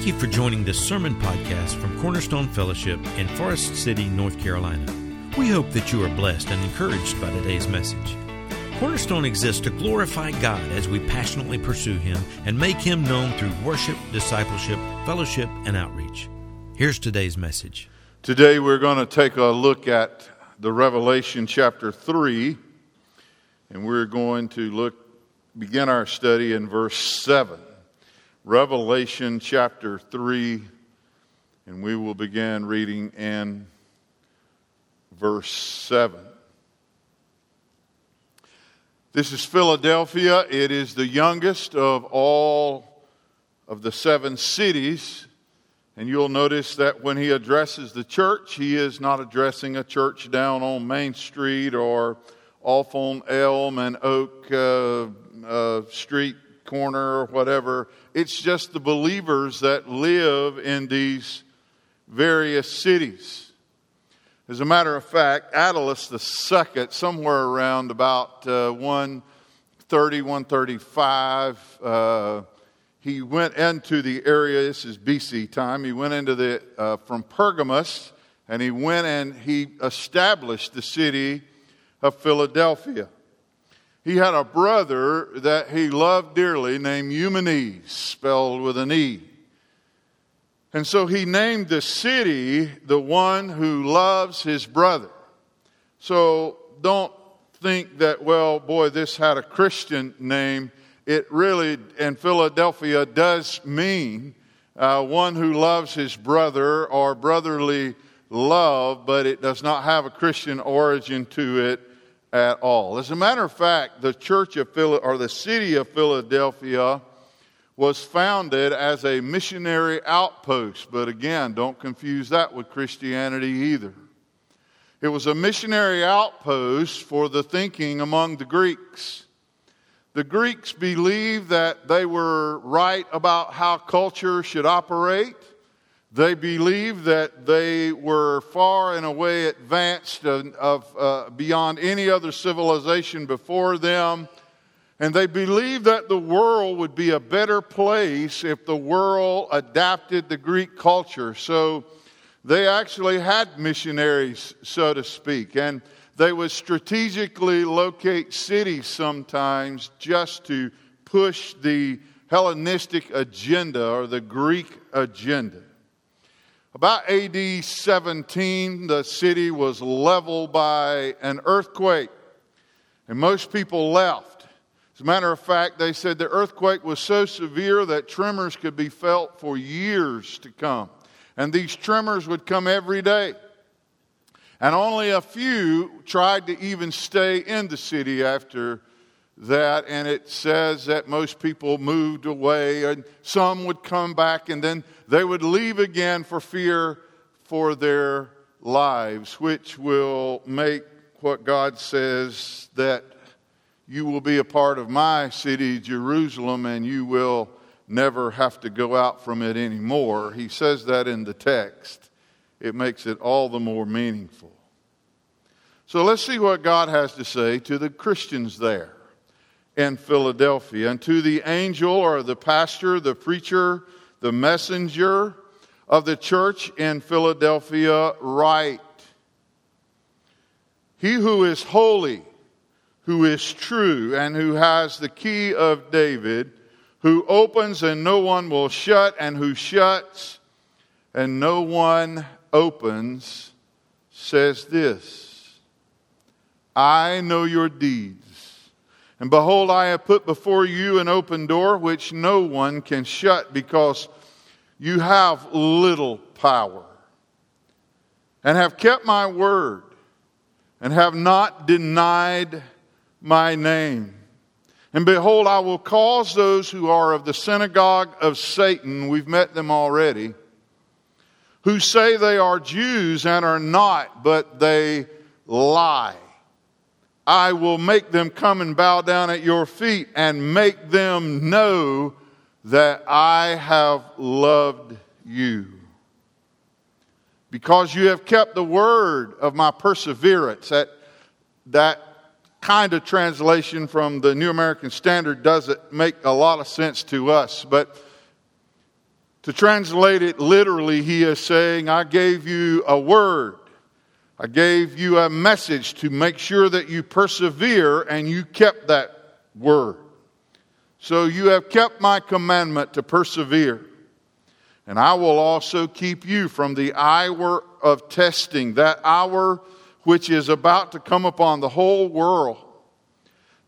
Thank you for joining this sermon podcast from Cornerstone Fellowship in Forest City, North Carolina. We hope that you are blessed and encouraged by today's message. Cornerstone exists to glorify God as we passionately pursue Him and make Him known through worship, discipleship, fellowship, and outreach. Here's today's message. Today we're going to take a look at the Revelation chapter 3, and we're going to look begin our study in verse 7. Revelation chapter 3, and we will begin reading in verse 7. This is Philadelphia. It is the youngest of all of the seven cities. And you'll notice that when he addresses the church, he is not addressing a church down on Main Street or off on Elm and Oak uh, uh, Street corner or whatever. It's just the believers that live in these various cities. As a matter of fact, Attalus II, somewhere around about uh, 130, 135, uh, he went into the area, this is BC time, he went into the, uh, from Pergamus, and he went and he established the city of Philadelphia. He had a brother that he loved dearly named Eumenes, spelled with an E. And so he named the city the one who loves his brother. So don't think that, well, boy, this had a Christian name. It really, in Philadelphia, does mean uh, one who loves his brother or brotherly love, but it does not have a Christian origin to it at all. As a matter of fact, the church of Phil- or the city of Philadelphia was founded as a missionary outpost, but again, don't confuse that with Christianity either. It was a missionary outpost for the thinking among the Greeks. The Greeks believed that they were right about how culture should operate. They believed that they were far and away advanced of, uh, beyond any other civilization before them. And they believed that the world would be a better place if the world adapted the Greek culture. So they actually had missionaries, so to speak. And they would strategically locate cities sometimes just to push the Hellenistic agenda or the Greek agenda. About AD 17, the city was leveled by an earthquake, and most people left. As a matter of fact, they said the earthquake was so severe that tremors could be felt for years to come. And these tremors would come every day. And only a few tried to even stay in the city after that, and it says that most people moved away, and some would come back, and then they would leave again for fear for their lives, which will make what God says that you will be a part of my city, Jerusalem, and you will never have to go out from it anymore. He says that in the text. It makes it all the more meaningful. So let's see what God has to say to the Christians there in Philadelphia. And to the angel or the pastor, the preacher, the messenger of the church in Philadelphia, write He who is holy, who is true, and who has the key of David, who opens and no one will shut, and who shuts and no one opens, says this I know your deeds and behold, I have put before you an open door which no one can shut because you have little power and have kept my word and have not denied my name. And behold, I will cause those who are of the synagogue of Satan, we've met them already, who say they are Jews and are not, but they lie. I will make them come and bow down at your feet and make them know that I have loved you. Because you have kept the word of my perseverance. That, that kind of translation from the New American Standard doesn't make a lot of sense to us, but To translate it literally, he is saying, I gave you a word. I gave you a message to make sure that you persevere, and you kept that word. So you have kept my commandment to persevere. And I will also keep you from the hour of testing, that hour which is about to come upon the whole world,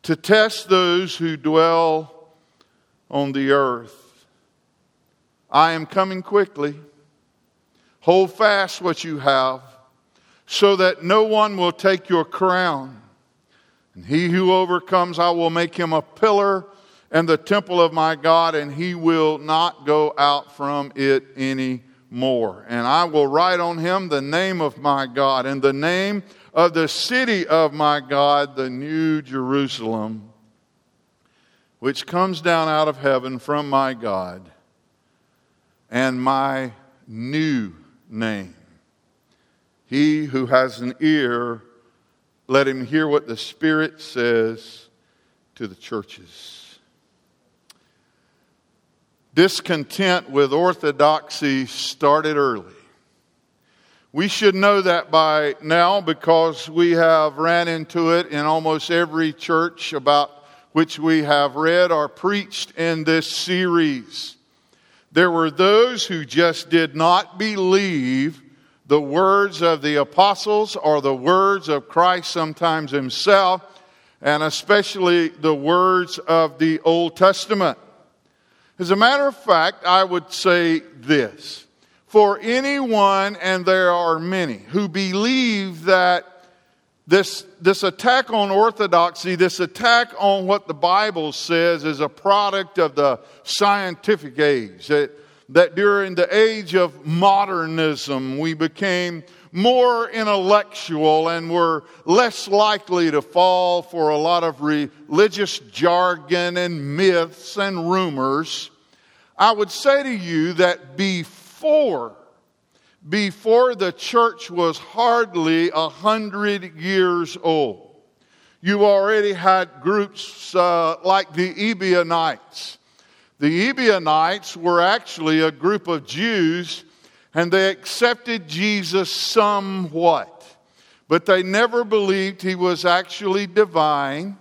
to test those who dwell on the earth. I am coming quickly. Hold fast what you have, so that no one will take your crown. And he who overcomes, I will make him a pillar in the temple of my God, and he will not go out from it any more. And I will write on him the name of my God and the name of the city of my God, the new Jerusalem, which comes down out of heaven from my God and my new name. He who has an ear, let him hear what the Spirit says to the churches. Discontent with orthodoxy started early. We should know that by now because we have ran into it in almost every church about which we have read or preached in this series. There were those who just did not believe the words of the apostles or the words of Christ sometimes himself, and especially the words of the Old Testament. As a matter of fact, I would say this. For anyone, and there are many, who believe that this, this attack on orthodoxy, this attack on what the Bible says, is a product of the scientific age. That, that during the age of modernism, we became more intellectual and were less likely to fall for a lot of religious jargon and myths and rumors. I would say to you that before before the church was hardly a hundred years old. You already had groups uh, like the Ebionites. The Ebionites were actually a group of Jews and they accepted Jesus somewhat, but they never believed he was actually divine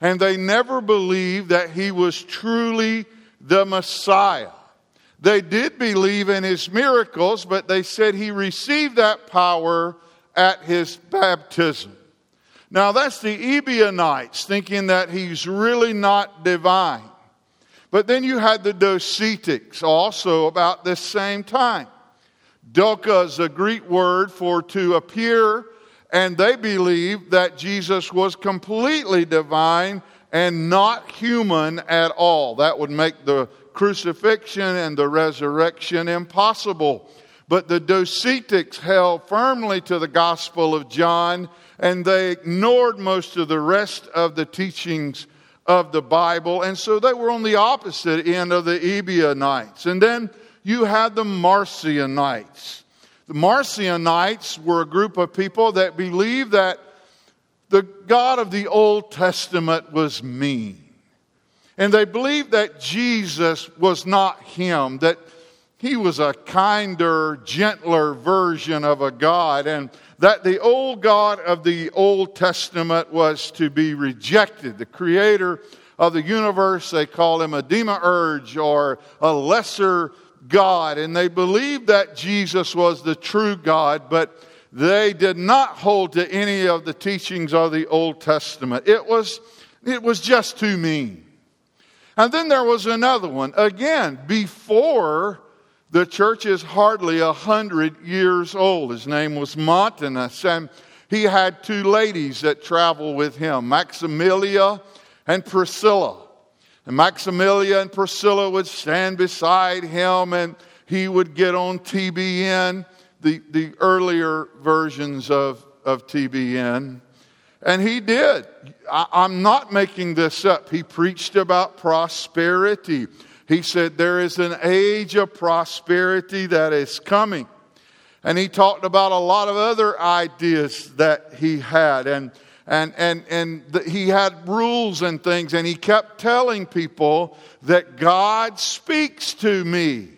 and they never believed that he was truly the Messiah. They did believe in his miracles, but they said he received that power at his baptism. Now, that's the Ebionites thinking that he's really not divine. But then you had the Docetics also about this same time. Doka is a Greek word for to appear, and they believed that Jesus was completely divine and not human at all. That would make the crucifixion and the resurrection impossible. But the Docetics held firmly to the Gospel of John and they ignored most of the rest of the teachings of the Bible. And so they were on the opposite end of the Ebionites. And then you had the Marcionites. The Marcionites were a group of people that believed that the God of the Old Testament was mean. And they believed that Jesus was not him, that he was a kinder, gentler version of a God, and that the old God of the Old Testament was to be rejected. The creator of the universe, they call him a demiurge or a lesser God. And they believed that Jesus was the true God, but they did not hold to any of the teachings of the Old Testament. It was, it was just too mean. And then there was another one, again, before the church is hardly a hundred years old. His name was Montanus, and he had two ladies that traveled with him, Maximilia and Priscilla. And Maximilia and Priscilla would stand beside him, and he would get on TBN, the, the earlier versions of, of TBN. And he did. I, am not making this up. He preached about prosperity. He said there is an age of prosperity that is coming. And he talked about a lot of other ideas that he had. And, and, and, and the, he had rules and things. And he kept telling people that God speaks to me.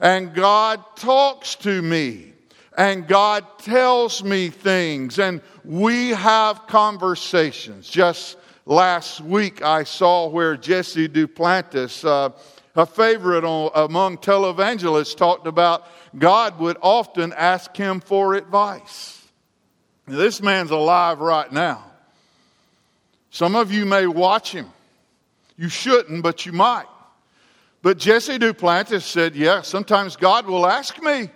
and God talks to me and God tells me things and we have conversations. Just last week I saw where Jesse Duplantis, uh, a favorite on, among televangelists, talked about God would often ask him for advice. This man's alive right now. Some of you may watch him. You shouldn't, but you might. But Jesse Duplantis said, Yeah, sometimes God will ask me.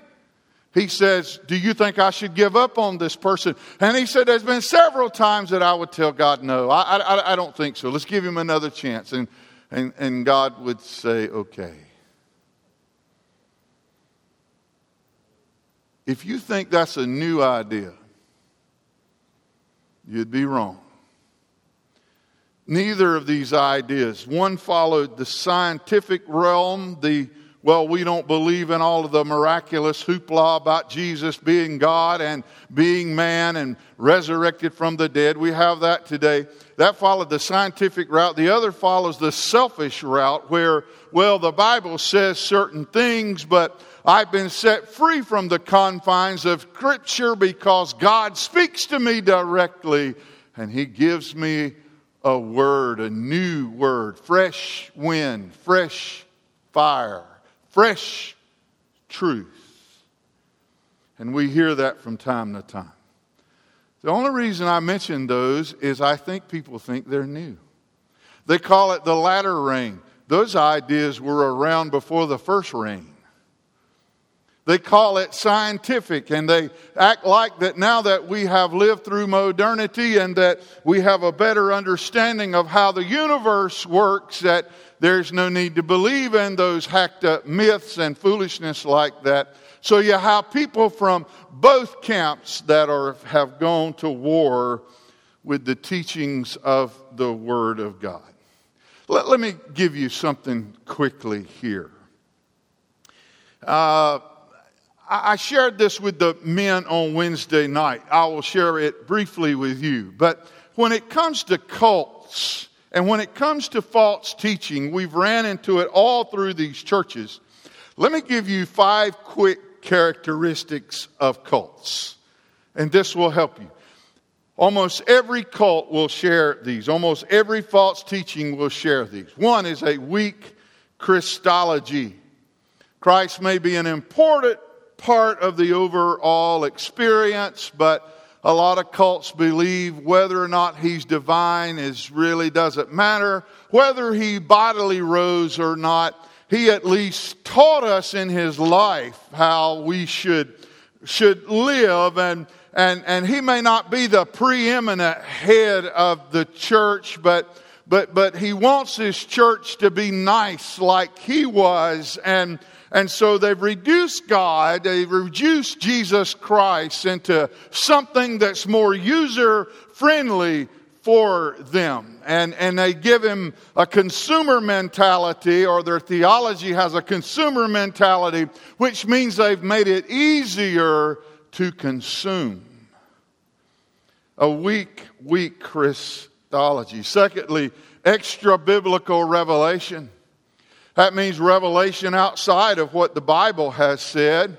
He says, Do you think I should give up on this person? And he said, There's been several times that I would tell God, No, I, I, I don't think so. Let's give him another chance. And, and, and God would say, Okay. If you think that's a new idea, you'd be wrong. Neither of these ideas. One followed the scientific realm, the, well, we don't believe in all of the miraculous hoopla about Jesus being God and being man and resurrected from the dead. We have that today. That followed the scientific route. The other follows the selfish route where, well, the Bible says certain things, but I've been set free from the confines of Scripture because God speaks to me directly and He gives me a word, a new word, fresh wind, fresh fire, fresh truth. And we hear that from time to time. The only reason I mention those is I think people think they're new. They call it the latter rain. Those ideas were around before the first rain. They call it scientific and they act like that now that we have lived through modernity and that we have a better understanding of how the universe works, that there's no need to believe in those hacked up myths and foolishness like that. So you have people from both camps that are, have gone to war with the teachings of the Word of God. Let, let me give you something quickly here. Uh, I shared this with the men on Wednesday night. I will share it briefly with you. But when it comes to cults and when it comes to false teaching, we've ran into it all through these churches. Let me give you five quick characteristics of cults, and this will help you. Almost every cult will share these. Almost every false teaching will share these. One is a weak Christology. Christ may be an important part of the overall experience, but a lot of cults believe whether or not he's divine is really doesn't matter. Whether he bodily rose or not, he at least taught us in his life how we should, should live and and, and he may not be the preeminent head of the church, but, but, but he wants his church to be nice like he was and, and so they've reduced God, they've reduced Jesus Christ into something that's more user friendly for them. And, and they give him a consumer mentality, or their theology has a consumer mentality, which means they've made it easier to consume. A weak, weak Christology. Secondly, extra biblical revelation. That means revelation outside of what the Bible has said.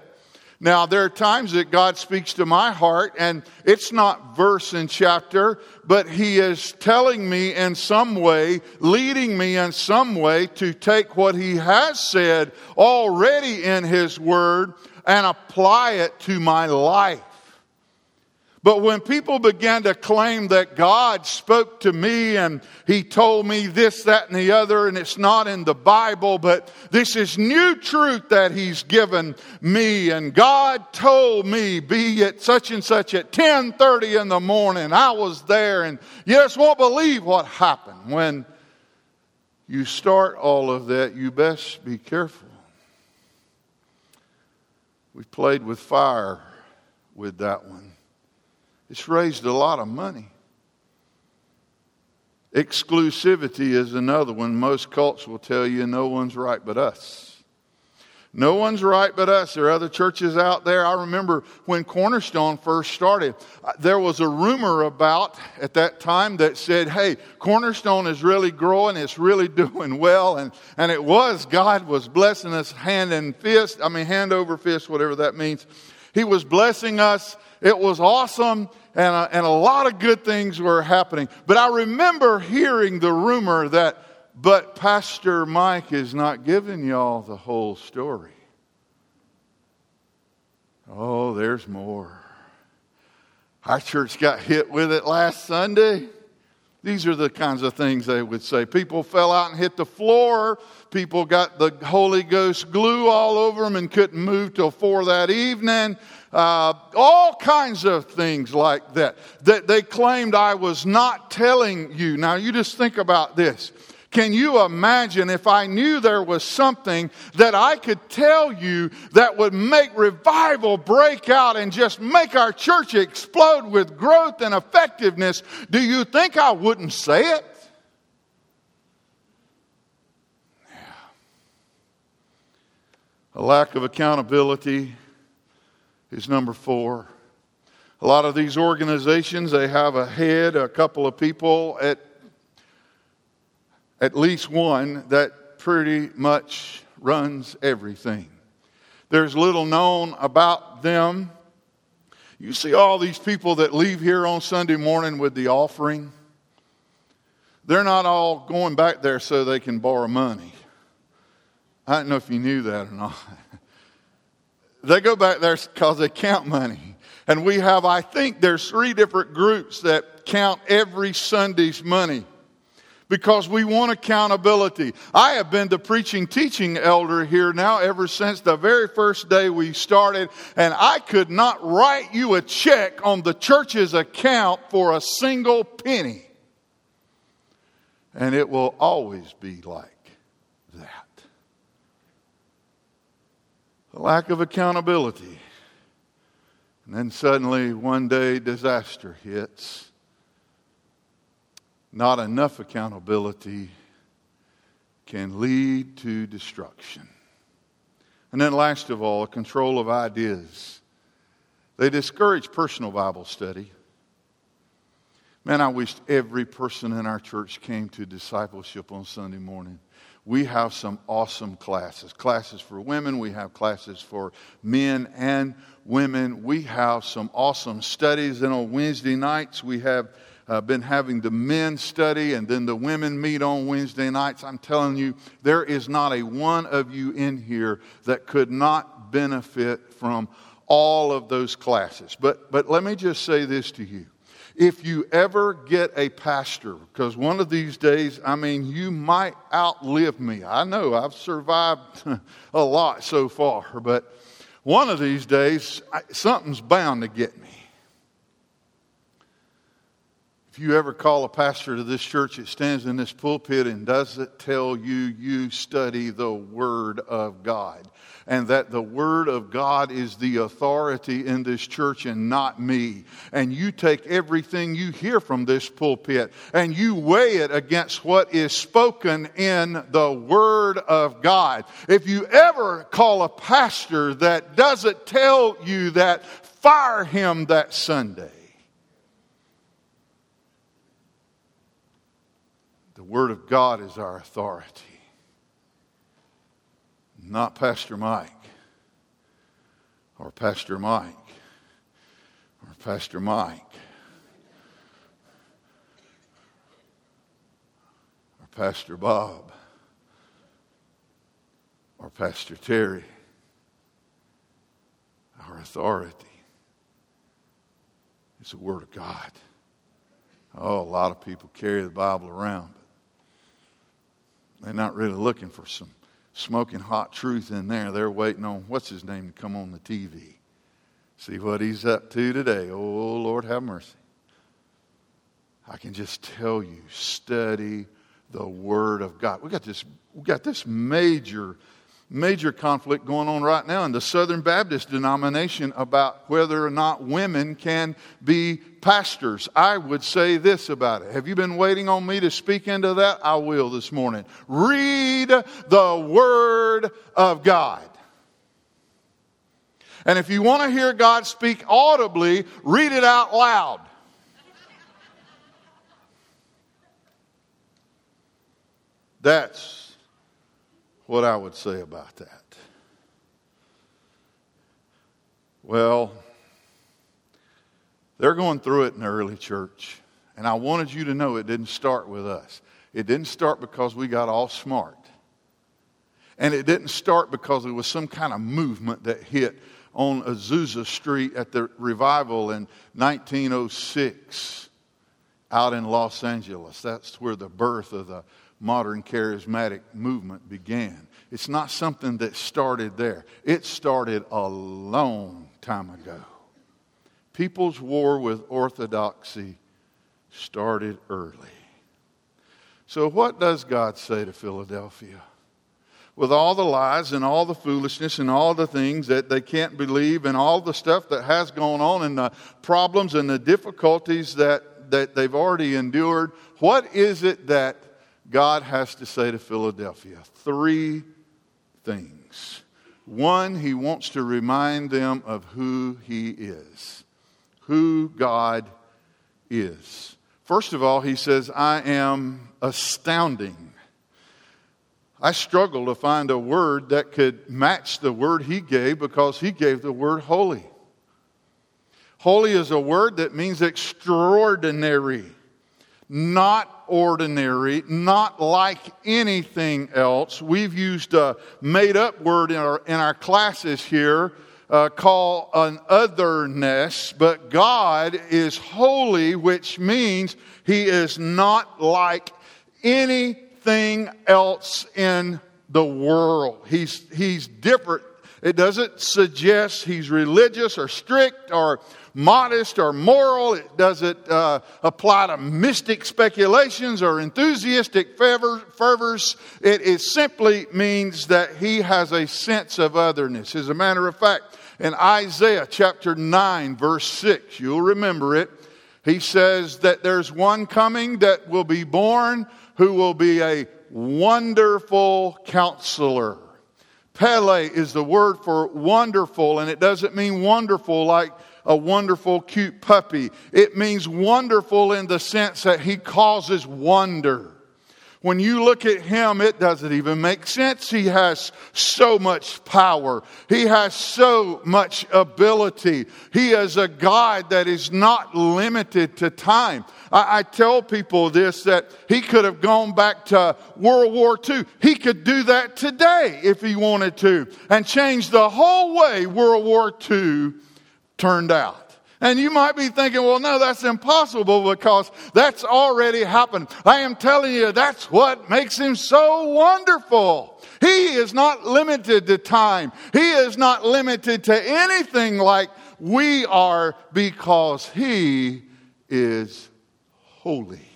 Now, there are times that God speaks to my heart, and it's not verse and chapter, but He is telling me in some way, leading me in some way to take what He has said already in His Word and apply it to my life. But when people began to claim that God spoke to me and He told me this, that, and the other, and it's not in the Bible, but this is new truth that He's given me, and God told me, be at such and such at 10:30 in the morning. I was there, and you just won't believe what happened. When you start all of that, you best be careful. We played with fire with that one. It's raised a lot of money. Exclusivity is another one. Most cults will tell you no one's right but us. No one's right but us. There are other churches out there. I remember when Cornerstone first started, uh, there was a rumor about at that time that said, hey, Cornerstone is really growing, it's really doing well. And, and it was. God was blessing us hand and fist. I mean, hand over fist, whatever that means. He was blessing us. It was awesome. And a, and a lot of good things were happening. But I remember hearing the rumor that but Pastor Mike is not giving y'all the whole story. Oh, there's more. Our church got hit with it last Sunday. These are the kinds of things they would say. People fell out and hit the floor. People got the Holy Ghost glue all over them and couldn't move till four that evening. Uh, all kinds of things like that. That they claimed I was not telling you. Now you just think about this. Can you imagine if I knew there was something that I could tell you that would make revival break out and just make our church explode with growth and effectiveness? Do you think I wouldn't say it? A lack of accountability is number four. A lot of these organizations, they have a head, a couple of people at at least one that pretty much runs everything. There's little known about them. You see all these people that leave here on Sunday morning with the offering. They're not all going back there so they can borrow money. I don't know if you knew that or not. they go back there because they count money. And we have, I think, there's three different groups that count every Sunday's money because we want accountability. I have been the preaching teaching elder here now ever since the very first day we started, and I could not write you a check on the church's account for a single penny. And it will always be like that. The lack of accountability. And then suddenly, one day, disaster hits not enough accountability can lead to destruction. And then, last of all, control of ideas. They discourage personal Bible study. Man, I wished every person in our church came to discipleship on Sunday morning. We have some awesome classes classes for women, we have classes for men and women. We have some awesome studies. And on Wednesday nights, we have uh, been having the men study and then the women meet on Wednesday nights. I'm telling you, there is not a one of you in here that could not benefit from all of those classes. But, but let me just say this to you. If you ever get a pastor, because one of these days, I mean, you might outlive me. I know I've survived a lot so far, but one of these days, something's bound to get me. If you ever call a pastor to this church that stands in this pulpit and doesn't tell you you study the Word of God and that the Word of God is the authority in this church and not me, and you take everything you hear from this pulpit and you weigh it against what is spoken in the Word of God. If you ever call a pastor that doesn't tell you that, fire him that Sunday. Word of God is our authority, not Pastor Mike or Pastor Mike or Pastor Mike or Pastor Bob or Pastor Terry. Our authority is the Word of God. Oh, a lot of people carry the Bible around, they're not really looking for some smoking hot truth in there. They're waiting on what's his name to come on the TV. See what he's up to today. Oh, Lord, have mercy. I can just tell you, study the Word of God. We got this, we got this major major conflict going on right now in the Southern Baptist denomination about whether or not women can be pastors. I would say this about it. Have you been waiting on me to speak into that? I will this morning. Read the Word of God. And if you want to hear God speak audibly, read it out loud. That's what I would say about that. Well, they're going through it in the early church. And I wanted you to know it didn't start with us. It didn't start because we got all smart. And it didn't start because it was some kind of movement that hit on Azusa Street at the revival in 1906 out in Los Angeles. That's where the birth of the modern charismatic movement began. It's not something that started there, it started a long time ago. People's war with orthodoxy started early. So, what does God say to Philadelphia? With all the lies and all the foolishness and all the things that they can't believe and all the stuff that has gone on and the problems and the difficulties that, that they've already endured, what is it that God has to say to Philadelphia? Three things. One, he wants to remind them of who he is, who God is. First of all, he says, I am astounding. I struggle to find a word that could match the word he gave because he gave the word holy. Holy is a word that means extraordinary, not ordinary, not like anything else. We've used a made up word in our, in our classes here uh, called an otherness, but God is holy, which means he is not like anything else in the world. He's, he's different. It doesn't suggest he's religious or strict or modest or moral. It doesn't uh, apply to mystic speculations or enthusiastic fervor, fervors. It, it simply means that he has a sense of otherness. As a matter of fact, in Isaiah chapter 9, verse 6, you'll remember it. He says that there's one coming that will be born who will be a wonderful counselor. Pele is the word for wonderful, and it doesn't mean wonderful like a wonderful, cute puppy. It means wonderful in the sense that he causes wonder. When you look at him, it doesn't even make sense. He has so much power. He has so much ability. He is a God that is not limited to time. I, I, tell people this that he could have gone back to World War II. He could do that today if he wanted to and change the whole way World War II turned out. And you might be thinking, well, no, that's impossible because that's already happened. I am telling you, that's what makes him so wonderful. He is not limited to time. He is not limited to anything like we are because he is holy.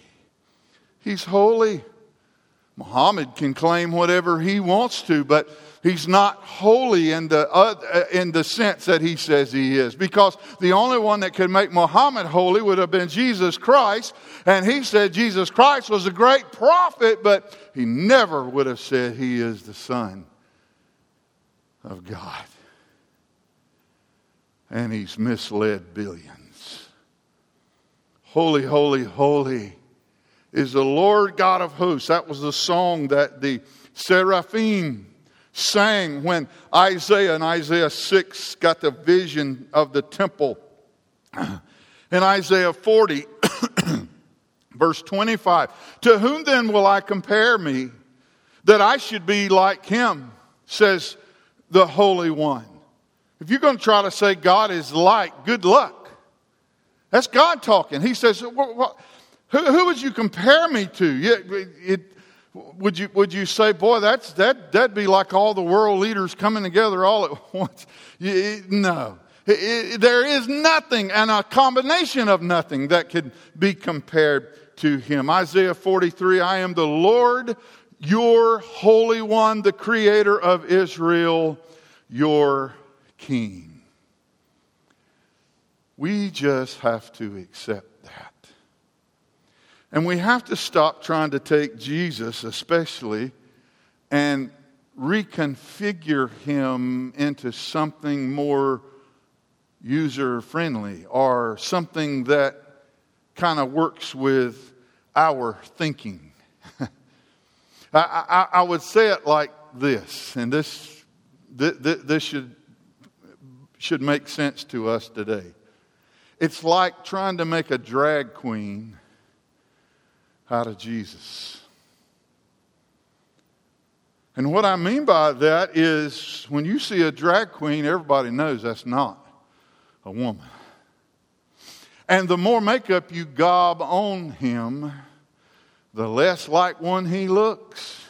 He's holy. Muhammad can claim whatever he wants to, but he's not holy in the, uh, in the sense that he says he is. Because the only one that could make Muhammad holy would have been Jesus Christ. And he said Jesus Christ was a great prophet, but he never would have said he is the Son of God. And he's misled billions. Holy, holy, holy is the Lord God of hosts. That was the song that the seraphim sang when Isaiah in Isaiah 6 got the vision of the temple. In Isaiah 40, verse 25, to whom then will I compare me that I should be like him, says the Holy One. If you're going to try to say God is like, good luck. That's God talking. He says, what, what, who, who, would you compare me to? It, it, would you, would you say, boy, that's, that, that'd be like all the world leaders coming together all at once? You, no. It, it, there is nothing and a combination of nothing that could be compared to him. Isaiah 43 I am the Lord, your Holy One, the Creator of Israel, your King. We just have to accept and we have to stop trying to take Jesus, especially, and reconfigure him into something more user friendly or something that kind of works with our thinking. I, I, I, would say it like this, and this, this, this should, should make sense to us today. It's like trying to make a drag queen out of Jesus. And what I mean by that is when you see a drag queen, everybody knows that's not a woman. And the more makeup you gob on him, the less like one he looks.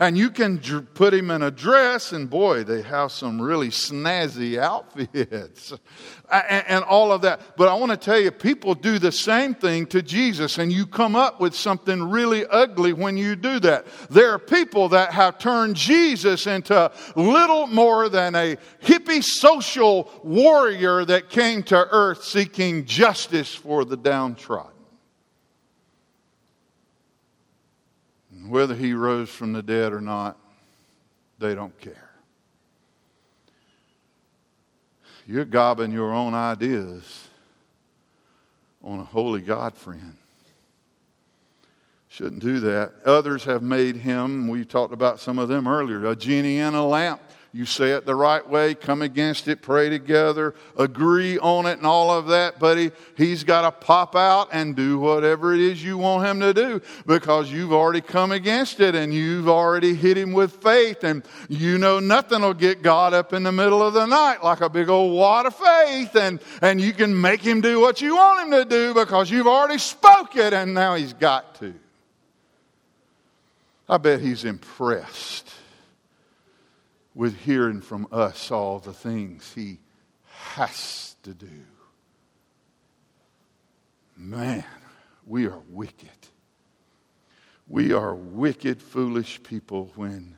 And you can put him in a dress, and boy, they have some really snazzy outfits and, and, all of that. But I want to tell you, people do the same thing to Jesus, and you come up with something really ugly when you do that. There are people that have turned Jesus into little more than a hippie social warrior that came to earth seeking justice for the downtrodden. Whether he rose from the dead or not, they don't care. You're gobbing your own ideas on a holy God friend. Shouldn't do that. Others have made him, we talked about some of them earlier, a genie in a lamp. You say it the right way, come against it, pray together, agree on it, and all of that, buddy. He's got to pop out and do whatever it is you want him to do because you've already come against it and you've already hit him with faith, and you know nothing will get God up in the middle of the night like a big old wad of faith, and, and you can make him do what you want him to do because you've already spoke it, and now he's got to. I bet he's impressed with hearing from us all the things he has to do. Man, we are wicked. We are wicked, foolish people when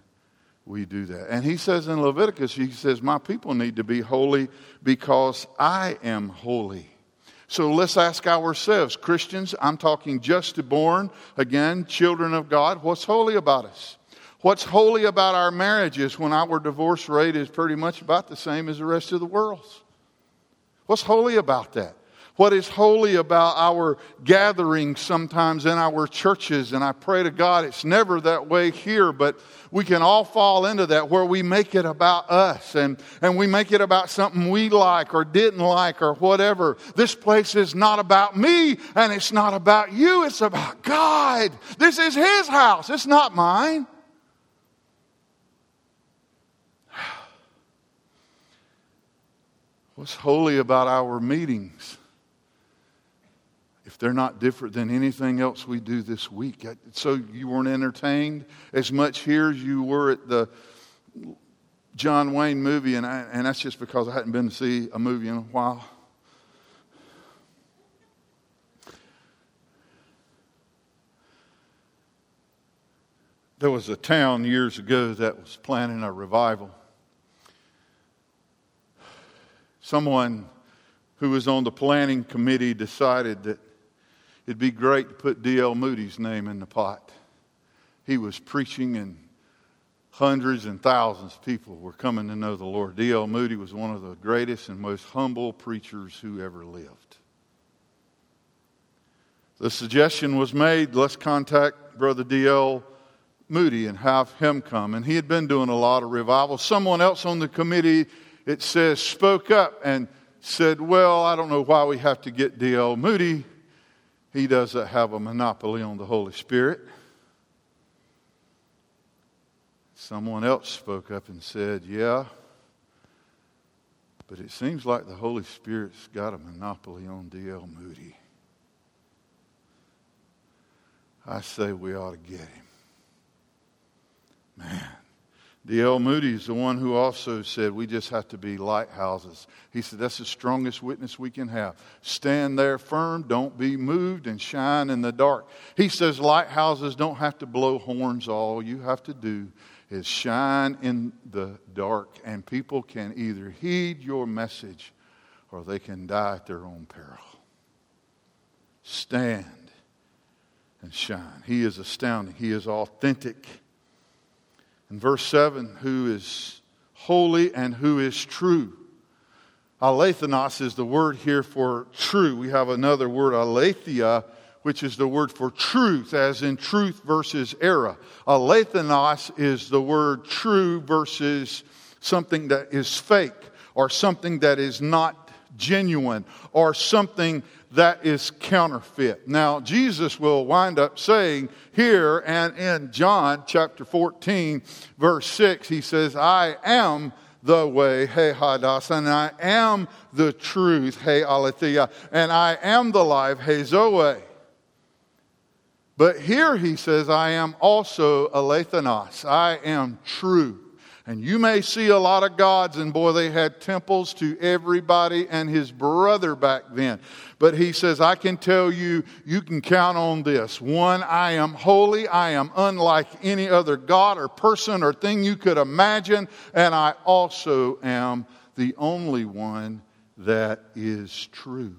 we do that. And he says in Leviticus, he says, My people need to be holy because I am holy. So let's ask ourselves, Christians, I'm talking just to born, again, children of God, what's holy about us? What's holy about our marriages when our divorce rate is pretty much about the same as the rest of the world's? What's holy about that? What is holy about our gatherings sometimes in our churches? And I pray to God it's never that way here, but we can all fall into that where we make it about us and, and we make it about something we like or didn't like or whatever. This place is not about me and it's not about you, it's about God. This is His house, it's not mine. What's holy about our meetings? If they're not different than anything else we do this week. So you weren't entertained as much here as you were at the John Wayne movie, and, I, and that's just because I hadn't been to see a movie in a while. There was a town years ago that was planning a revival. Someone who was on the planning committee decided that it'd be great to put D.L. Moody's name in the pot. He was preaching, and hundreds and thousands of people were coming to know the Lord. D.L. Moody was one of the greatest and most humble preachers who ever lived. The suggestion was made let's contact Brother D.L. Moody and have him come. And he had been doing a lot of revival. Someone else on the committee it says, spoke up and said, Well, I don't know why we have to get D.L. Moody. He doesn't have a monopoly on the Holy Spirit. Someone else spoke up and said, Yeah, but it seems like the Holy Spirit's got a monopoly on D.L. Moody. I say we ought to get him. D.L. Moody is the one who also said we just have to be lighthouses. He said that's the strongest witness we can have. Stand there firm, don't be moved, and shine in the dark. He says lighthouses don't have to blow horns. All you have to do is shine in the dark, and people can either heed your message or they can die at their own peril. Stand and shine. He is astounding, he is authentic. In verse 7, who is holy and who is true. Alethinos is the word here for true. We have another word, aletheia, which is the word for truth, as in truth versus error. Alethinos is the word true versus something that is fake or something that is not genuine or something that is counterfeit. Now, Jesus will wind up saying here and in John chapter 14, verse 6, he says, I am the way, hey hadas, and I am the truth, hey aletheia, and I am the life, hey zoe. But here he says, I am also alethinos. I am true. And you may see a lot of gods, and boy, they had temples to everybody and his brother back then. But he says, I can tell you, you can count on this. One, I am holy. I am unlike any other God or person or thing you could imagine. And I also am the only one that is true.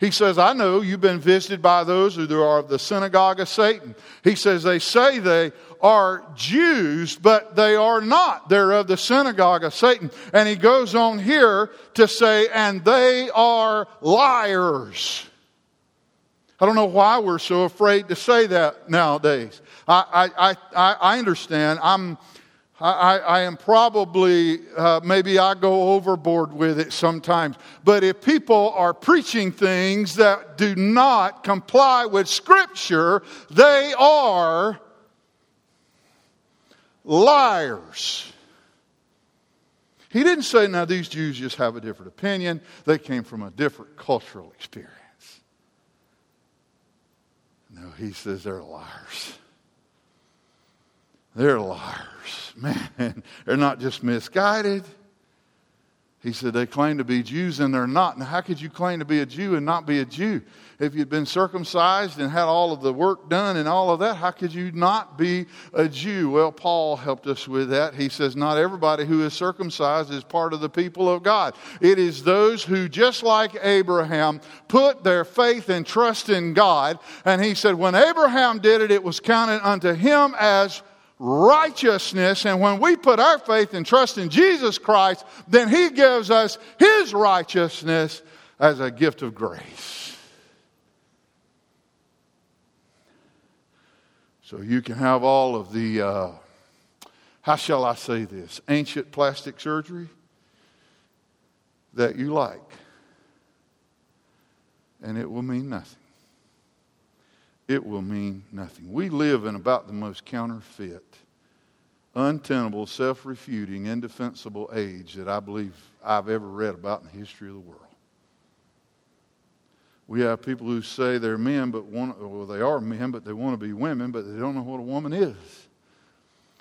He says, I know you've been visited by those who are of the synagogue of Satan. He says, they say they are Jews, but they are not. They're of the synagogue of Satan. And he goes on here to say, and they are liars. I don't know why we're so afraid to say that nowadays. I, I, I, I understand. I'm, I, I, am probably, uh, maybe I go overboard with it sometimes. But if people are preaching things that do not comply with Scripture, they are liars. He didn't say, now these Jews just have a different opinion, they came from a different cultural experience. No, he says they're liars. They're liars. Man, they're not just misguided. He said they claim to be Jews and they're not. Now, how could you claim to be a Jew and not be a Jew? If you'd been circumcised and had all of the work done and all of that, how could you not be a Jew? Well, Paul helped us with that. He says, Not everybody who is circumcised is part of the people of God. It is those who, just like Abraham, put their faith and trust in God. And he said, When Abraham did it, it was counted unto him as righteousness. And when we put our faith and trust in Jesus Christ, then He gives us His righteousness as a gift of grace. So you can have all of the, uh, how shall I say this, ancient plastic surgery that you like, and it will mean nothing it will mean nothing. We live in about the most counterfeit, untenable, self refuting, indefensible age that I believe I've ever read about in the history of the world. We have people who say they're men, but want, well, they are men, but they want to be women, but they don't know what a woman is.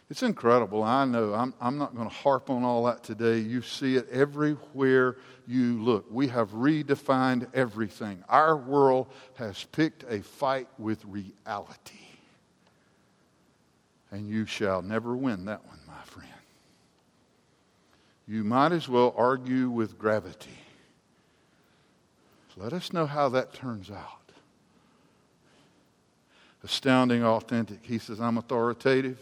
It's incredible. I know. I'm, I'm not going to harp on all that today. You see it everywhere you look. We have redefined everything. Our world has picked a fight with reality. And you shall never win that one, my friend. You might as well argue with gravity. Let us know how that turns out. Astounding, authentic. He says, I'm authoritative.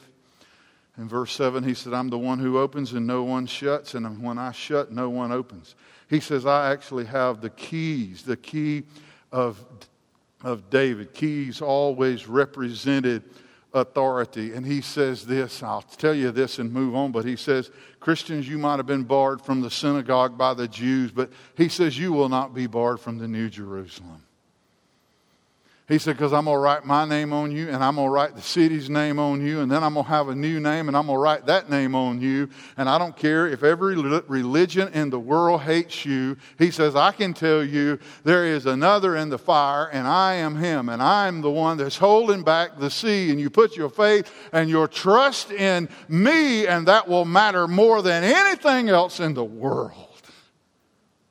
In verse 7, he said, I'm the one who opens and no one shuts, and when I shut, no one opens. He says, I actually have the keys, the key of, of David. Keys always represented authority. And he says this, I'll tell you this and move on, but he says, Christians, you might have been barred from the synagogue by the Jews, but he says, you will not be barred from the New Jerusalem. He said, because I'm going to write my name on you, and I'm going to write the city's name on you, and then I'm going to have a new name, and I'm going to write that name on you. And I don't care if every religion in the world hates you. He says, I can tell you there is another in the fire, and I am him, and I'm the one that's holding back the sea. And you put your faith and your trust in me, and that will matter more than anything else in the world.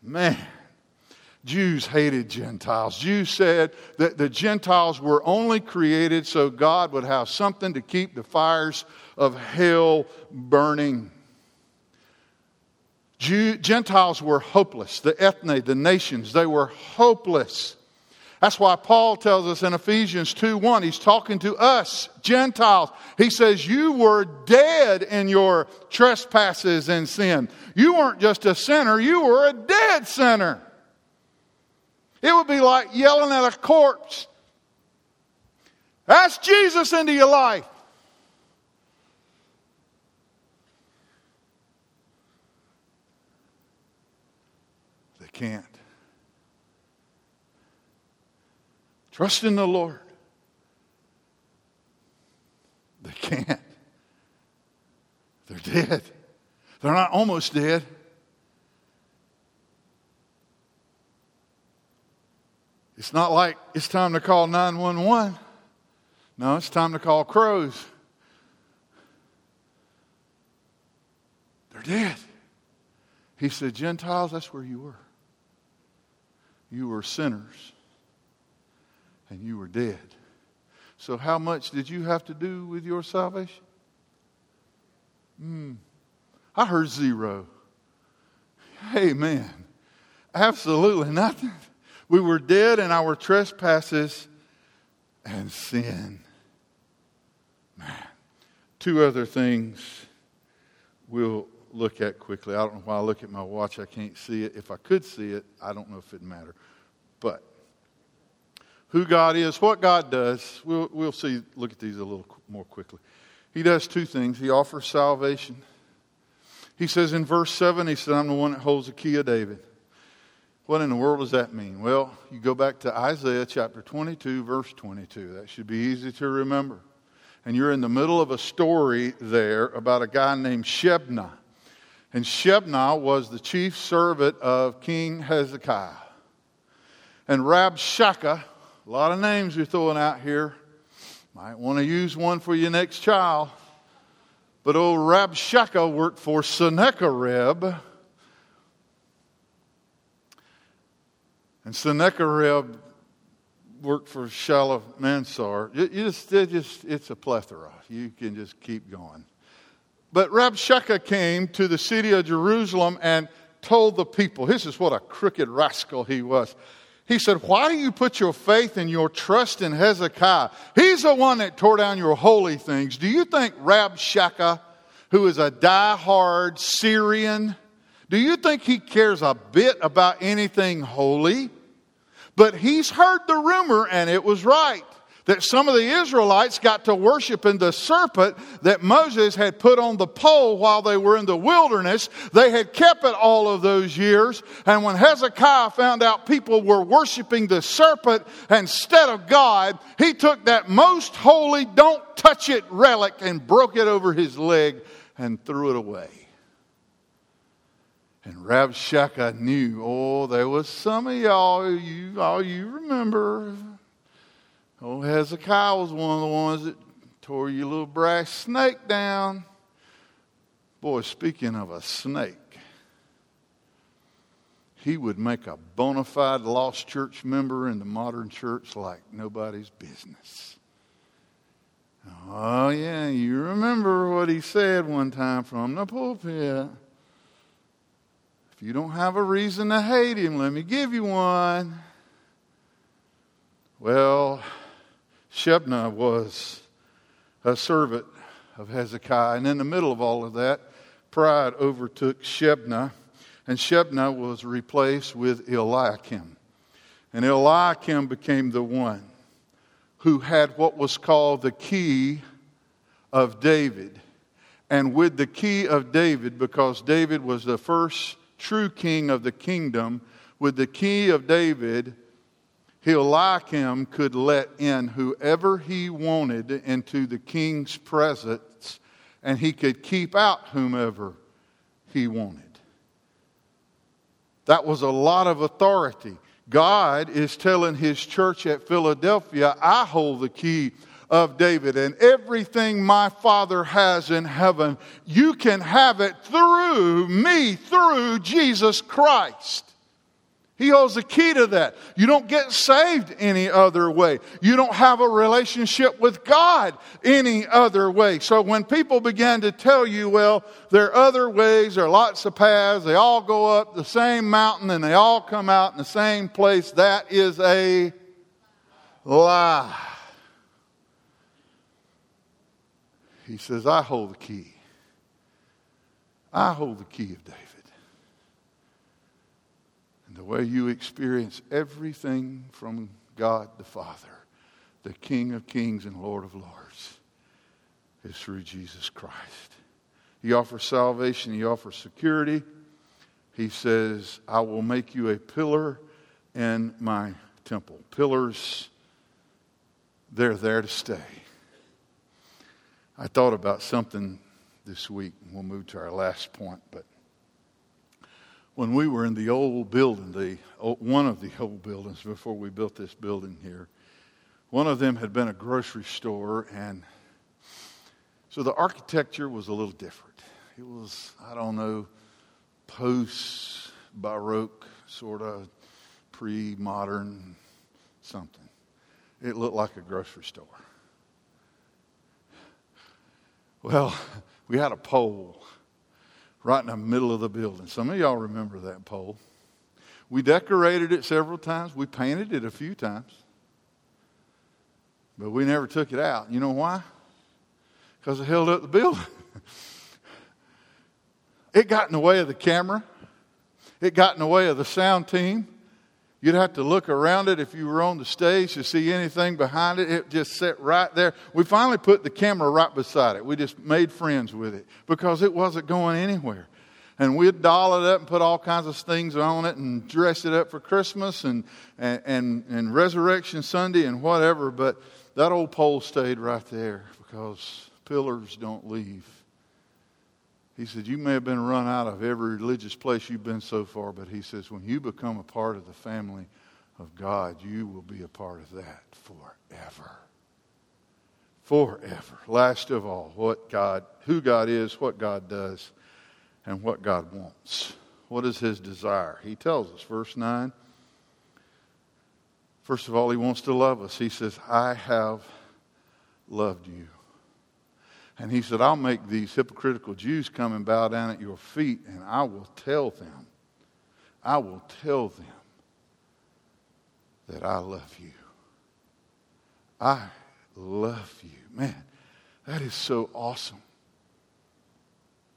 Man. Jews hated Gentiles. Jews said that the Gentiles were only created so God would have something to keep the fires of hell burning. Jew, Gentiles were hopeless. The ethne, the nations, they were hopeless. That's why Paul tells us in Ephesians 2 1, he's talking to us, Gentiles. He says, You were dead in your trespasses and sin. You weren't just a sinner, you were a dead sinner. It would be like yelling at a corpse. Ask Jesus into your life. They can't. Trust in the Lord. They can't. They're dead. They're not almost dead. It's not like it's time to call 911. No, it's time to call crows. They're dead. He said, Gentiles, that's where you were. You were sinners and you were dead. So, how much did you have to do with your salvation? Hmm. I heard zero. Amen. Absolutely nothing. We were dead in our trespasses and sin. Man. Two other things we'll look at quickly. I don't know why I look at my watch, I can't see it. If I could see it, I don't know if it'd matter. But who God is, what God does, we'll, we'll see, look at these a little more quickly. He does two things. He offers salvation. He says in verse 7, he said, I'm the one that holds the key of David. What in the world does that mean? Well, you go back to Isaiah chapter 22, verse 22. That should be easy to remember. And you're in the middle of a story there about a guy named Shebna. And Shebna was the chief servant of King Hezekiah. And Rabshakeh, a lot of names you're throwing out here. Might want to use one for your next child. But old Rabshakeh worked for Sennacherib And Sennacherib worked for Shalmaneser. You, just, it just, it's a plethora. You can just keep going. But Rabshakeh came to the city of Jerusalem and told the people, this is what a crooked rascal he was. He said, Why do you put your faith and your trust in Hezekiah? He's the one that tore down your holy things. Do you think Rabshakeh, who is a die-hard Syrian, do you think he cares a bit about anything holy? But he's heard the rumor, and it was right, that some of the Israelites got to worshiping the serpent that Moses had put on the pole while they were in the wilderness. They had kept it all of those years. And when Hezekiah found out people were worshiping the serpent instead of God, he took that most holy, don't touch it relic and broke it over his leg and threw it away. And Rabshakeh knew, oh, there was some of y'all, you, all you remember. Oh, Hezekiah was one of the ones that tore your little brass snake down. Boy, speaking of a snake, he would make a bona fide lost church member in the modern church like nobody's business. Oh, yeah, you remember what he said one time from the pulpit you don't have a reason to hate him, let me give you one. Well, Shebna was a servant of Hezekiah, and in the middle of all of that, pride overtook Shebna, and Shebna was replaced with Eliakim. And Eliakim became the one who had what was called the key of David. And with the key of David, because David was the first true king of the kingdom, with the key of David, Eliakim could let in whoever he wanted into the king's presence, and he could keep out whomever he wanted. That was a lot of authority. God is telling his church at Philadelphia, I hold the key of David. And everything my Father has in heaven, you can have it through me, through Jesus Christ. He holds the key to that. You don't get saved any other way. You don't have a relationship with God any other way. So when people begin to tell you, well, there are other ways, there are lots of paths, they all go up the same mountain and they all come out in the same place, that is a lie. He says, I hold the key. I hold the key of David. And the way you experience everything from God the Father, the King of kings and Lord of lords, is through Jesus Christ. He offers salvation, He offers security. He says, I will make you a pillar in my temple. Pillars, they're there to stay. I thought about something this week, we'll move to our last point, but when we were in the old building, the one of the old buildings before we built this building here, one of them had been a grocery store, and so the architecture was a little different. It was, I don't know, post Baroque, sort of pre modern something. It looked like a grocery store. Well, we had a pole right in the middle of the building. Some of y'all remember that pole. We decorated it several times, we painted it a few times, but we never took it out. You know why? Because it held up the building. it got in the way of the camera, it got in the way of the sound team. You'd have to look around it if you were on the stage to see anything behind it. It just sat right there. We finally put the camera right beside it. We just made friends with it because it wasn't going anywhere. And we'd doll it up and put all kinds of things on it and dress it up for Christmas and, and, and, and Resurrection Sunday and whatever. But that old pole stayed right there because pillars don't leave. He said, You may have been run out of every religious place you've been so far, but he says, when you become a part of the family of God, you will be a part of that forever. Forever. Last of all, what God, who God is, what God does, and what God wants. What is his desire? He tells us, verse 9. First of all, he wants to love us. He says, I have loved you. And he said, I'll make these hypocritical Jews come and bow down at your feet, and I will tell them, I will tell them that I love you. I love you. Man, that is so awesome.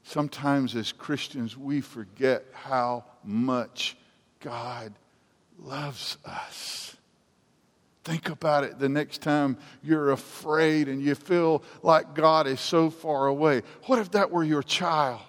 Sometimes as Christians, we forget how much God loves us. Think about it the next time you're afraid and you feel like God is so far away. What if that were your child?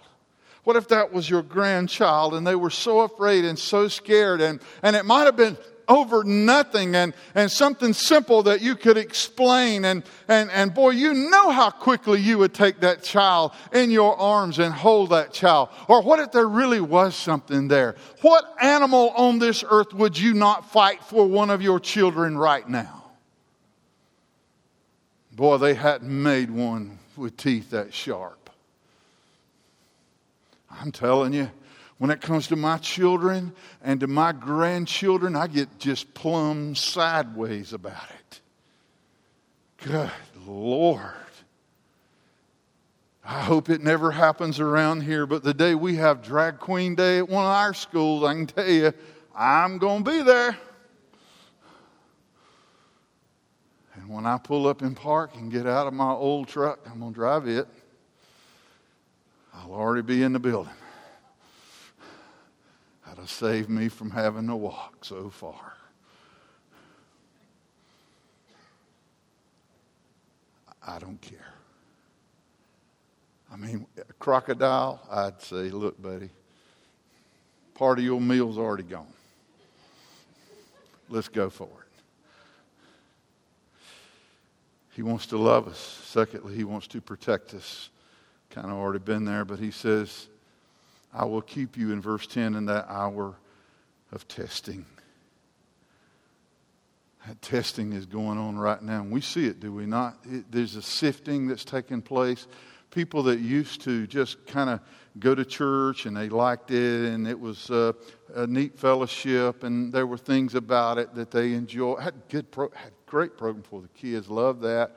What if that was your grandchild and they were so afraid and so scared? And, and it might have been over nothing and, and something simple that you could explain. And, and, and boy, you know how quickly you would take that child in your arms and hold that child. Or what if there really was something there? What animal on this earth would you not fight for one of your children right now? Boy, they hadn't made one with teeth that sharp. I'm telling you, when it comes to my children and to my grandchildren, I get just plumb sideways about it. Good Lord. I hope it never happens around here, but the day we have Drag Queen Day at one of our schools, I can tell you, I'm going to be there. And when I pull up in park and get out of my old truck, I'm going to drive it. I'll already be in the building to save me from having to walk so far. I don't care. I mean, a crocodile, I'd say, look, buddy, part of your meal's already gone. Let's go for it. He wants to love us. Secondly, he wants to protect us. Kind of already been there, but he says, I will keep you in verse 10 in that hour of testing. That testing is going on right now. And we see it, do we not? It, there's a sifting that's taking place. People that used to just kind of go to church and they liked it and it was uh, a neat fellowship and there were things about it that they enjoyed. Had good, pro- had great program for the kids. Loved that.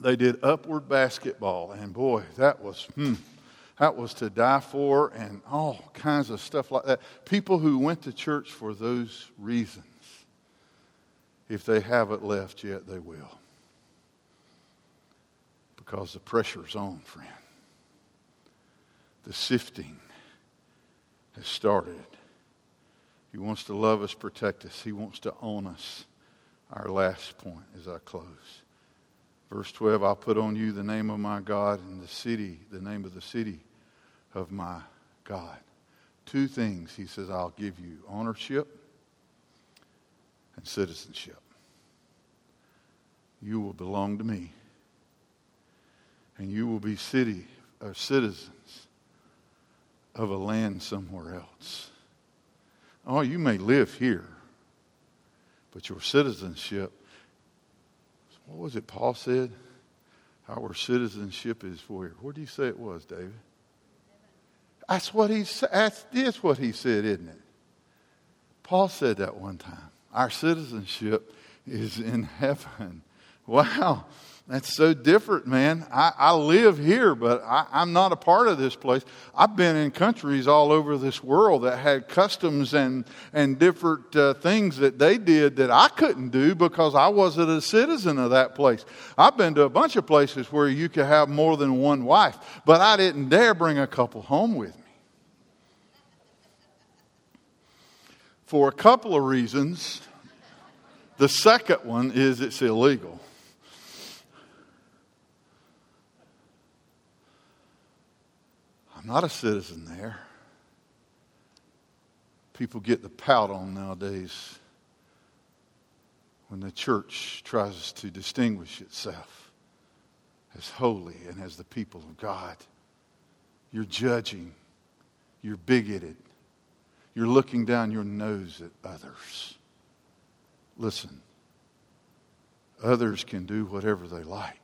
They did upward basketball and boy, that was hmm, that was to die for, and all kinds of stuff like that. People who went to church for those reasons. If they haven't left yet, they will. Because the pressure's on, friend. The sifting has started. He wants to love us, protect us. He wants to own us. Our last point as I close. Verse 12 I'll put on you the name of my God and the city, the name of the city of my God. Two things, he says, I'll give you ownership and citizenship. You will belong to me, and you will be city or citizens of a land somewhere else. Oh, you may live here, but your citizenship, what was it Paul said? Our citizenship is where? Where do you say it was, David? That's what he said. That's what he said, isn't it? Paul said that one time. Our citizenship is in heaven. Wow. That's so different, man. I, I live here, but I, am not a part of this place. I've been in countries all over this world that had customs and, and different uh, things that they did that I couldn't do because I wasn't a citizen of that place. I've been to a bunch of places where you could have more than one wife, but I didn't dare bring a couple home with me. For a couple of reasons. The second one is it's illegal. I'm not a citizen there. People get the pout on nowadays when the church tries to distinguish itself as holy and as the people of God. You're judging, you're bigoted, you're looking down your nose at others. Listen, others can do whatever they like.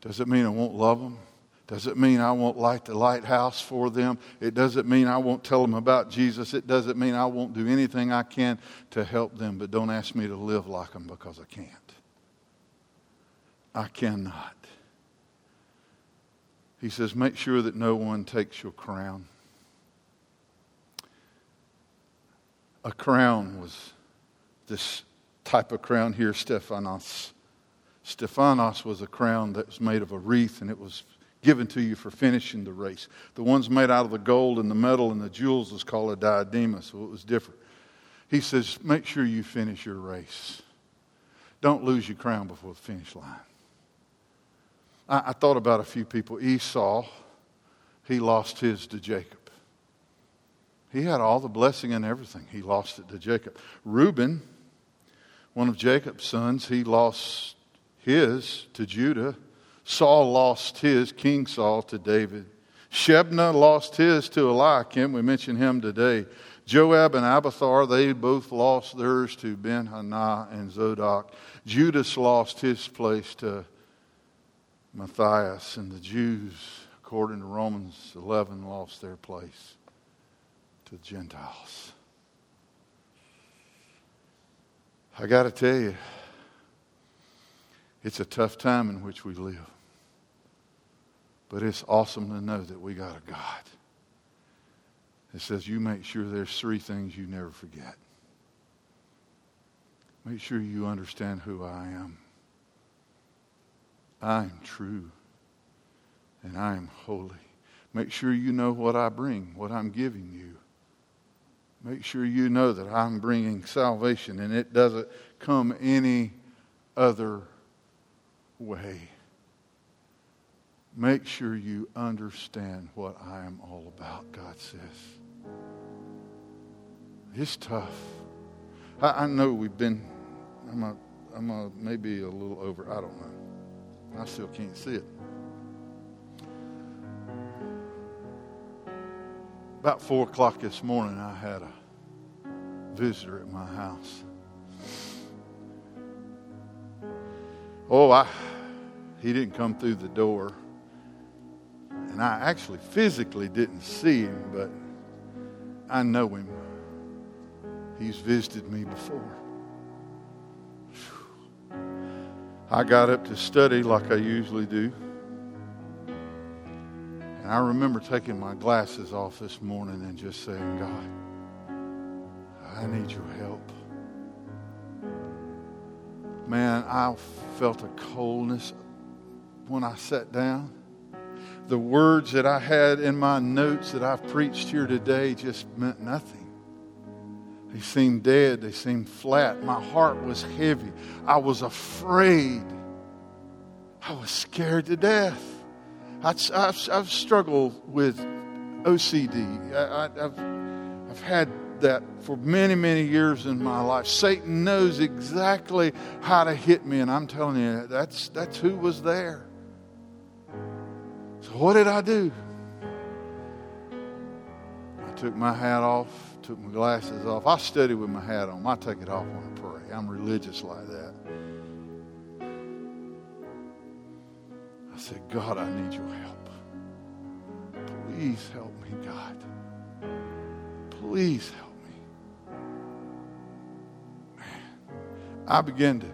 Does it mean I won't love them? Does it mean I won't light the lighthouse for them. It doesn't mean I won't tell them about Jesus. It doesn't mean I won't do anything I can to help them. But don't ask me to live like them because I can't. I cannot. He says, make sure that no one takes your crown. A crown was this type of crown here, Stephanos. Stephanos was a crown that was made of a wreath and it was given to you for finishing the race. The ones made out of the gold and the metal and the jewels was called a diadema, so it was different. He says, make sure you finish your race. Don't lose your crown before the finish line. I, I thought about a few people. Esau, he lost his to Jacob. He had all the blessing and everything. He lost it to Jacob. Reuben, one of Jacob's sons, he lost his to Judah. Saul lost his, King Saul, to David. Shebna lost his to Eliakim. We mentioned him today. Joab and Abiathar, they both lost theirs to Benaiah and Zadok. Judas lost his place to Matthias, and the Jews, according to Romans 11, lost their place to the Gentiles. I got to tell you, it's a tough time in which we live. But it's awesome to know that we got a God that says, You make sure there's three things you never forget. Make sure you understand who I am. I am true and I am holy. Make sure you know what I bring, what I'm giving you. Make sure you know that I'm bringing salvation and it doesn't come any other way. Make sure you understand what I am all about, God says. It's tough. I, I know we've been, I'm, a, I'm a, maybe a little over, I don't know. I still can't see it. About 4 o'clock this morning, I had a visitor at my house. Oh, I he didn't come through the door. And I actually physically didn't see him, but I know him. He's visited me before. I got up to study like I usually do. And I remember taking my glasses off this morning and just saying, God, I need your help. man, I felt a coldness when I sat down. The words that I had in my notes that I've preached here today just meant nothing. They seemed dead. They seemed flat. My heart was heavy. I was afraid. I was scared to death. I, have I've struggled with OCD. I, have I've had that for many, many years in my life. Satan knows exactly how to hit me, and I'm telling you, that's, that's who was there. So, what did I do? I took my hat off, took my glasses off. I study with my hat on. I take it off when I pray. I'm religious like that. I said, God, I need your help. Please help me, God. Please help me. Man, I began to,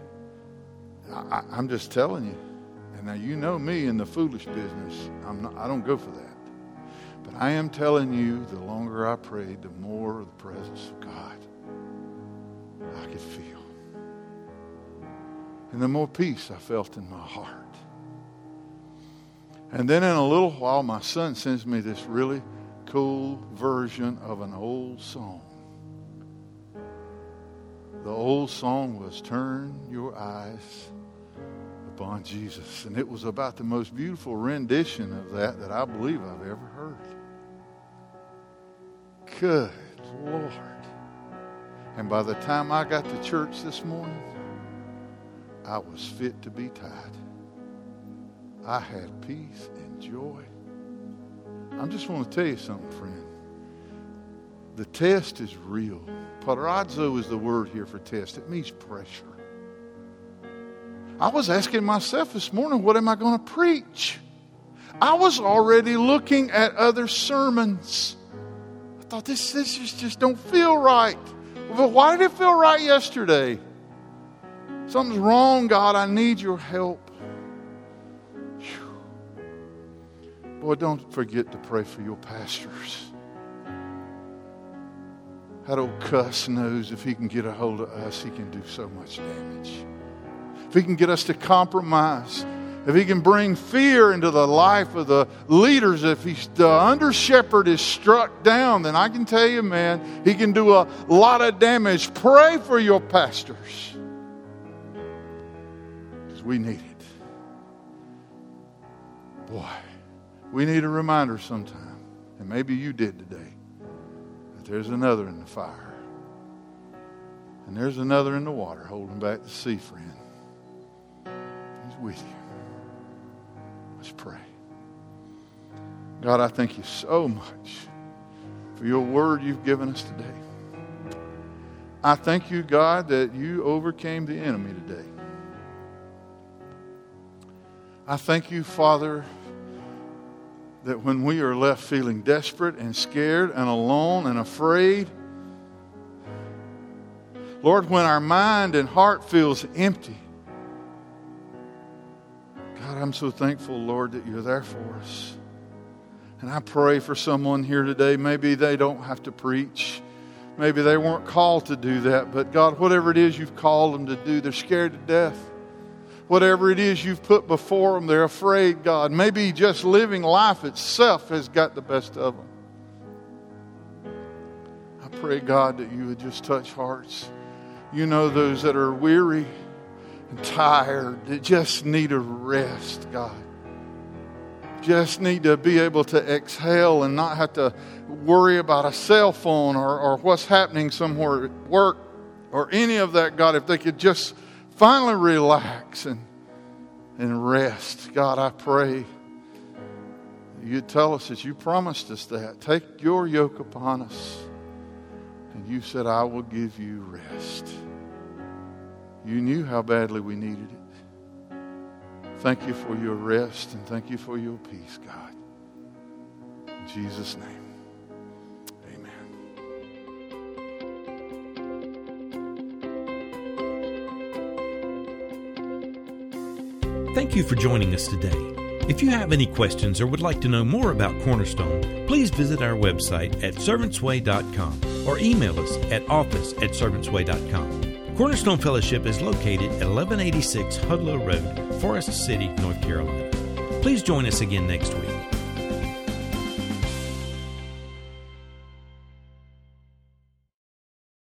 I, I'm just telling you. And now you know me in the foolish business. I'm not, I don't go for that. But I am telling you, the longer I prayed, the more the presence of God I could feel. And the more peace I felt in my heart. And then in a little while, my son sends me this really cool version of an old song. The old song was Turn Your Eyes Upon Jesus. And it was about the most beautiful rendition of that that I believe I've ever heard. Good Lord. And by the time I got to church this morning, I was fit to be tied. I had peace and joy. I just want to tell you something, friend. The test is real. Peirazo is the word here for test. It means pressure. I was asking myself this morning, what am I going to preach? I was already looking at other sermons. I thought this, this just, just don't feel right. But why did it feel right yesterday? Something's wrong, God. I need your help. Boy, don't forget to pray for your pastors. That old cuss knows if he can get a hold of us, he can do so much damage. If he can get us to compromise, if he can bring fear into the life of the leaders, if he's, the under shepherd is struck down, then I can tell you, man, he can do a lot of damage. Pray for your pastors because we need it. Boy. We need a reminder sometime, and maybe you did today, that there's another in the fire. And there's another in the water holding back the sea, friend. He's with you. Let's pray. God, I thank you so much for your word you've given us today. I thank you, God, that you overcame the enemy today. I thank you, Father that when we are left feeling desperate and scared and alone and afraid, Lord, when our mind and heart feels empty, God, I'm so thankful, Lord, that you're there for us. And I pray for someone here today. Maybe they don't have to preach. Maybe they weren't called to do that. But God, whatever it is you've called them to do, they're scared to death whatever it is you've put before them, they're afraid, God. Maybe just living life itself has got the best of them. I pray, God, that you would just touch hearts. You know those that are weary and tired, that just need a rest, God. Just need to be able to exhale and not have to worry about a cell phone or, or what's happening somewhere at work or any of that, God. If they could just finally relax and, and rest. God, I pray you tell us that you promised us that. Take your yoke upon us. And you said, I will give you rest. You knew how badly we needed it. Thank you for your rest and thank you for your peace, God. In Jesus' name. Thank you for joining us today. If you have any questions or would like to know more about Cornerstone, please visit our website at servantsway.com or email us at office at servantsway.com. Cornerstone Fellowship is located at 1186 Hudlow Road, Forest City, North Carolina. Please join us again next week.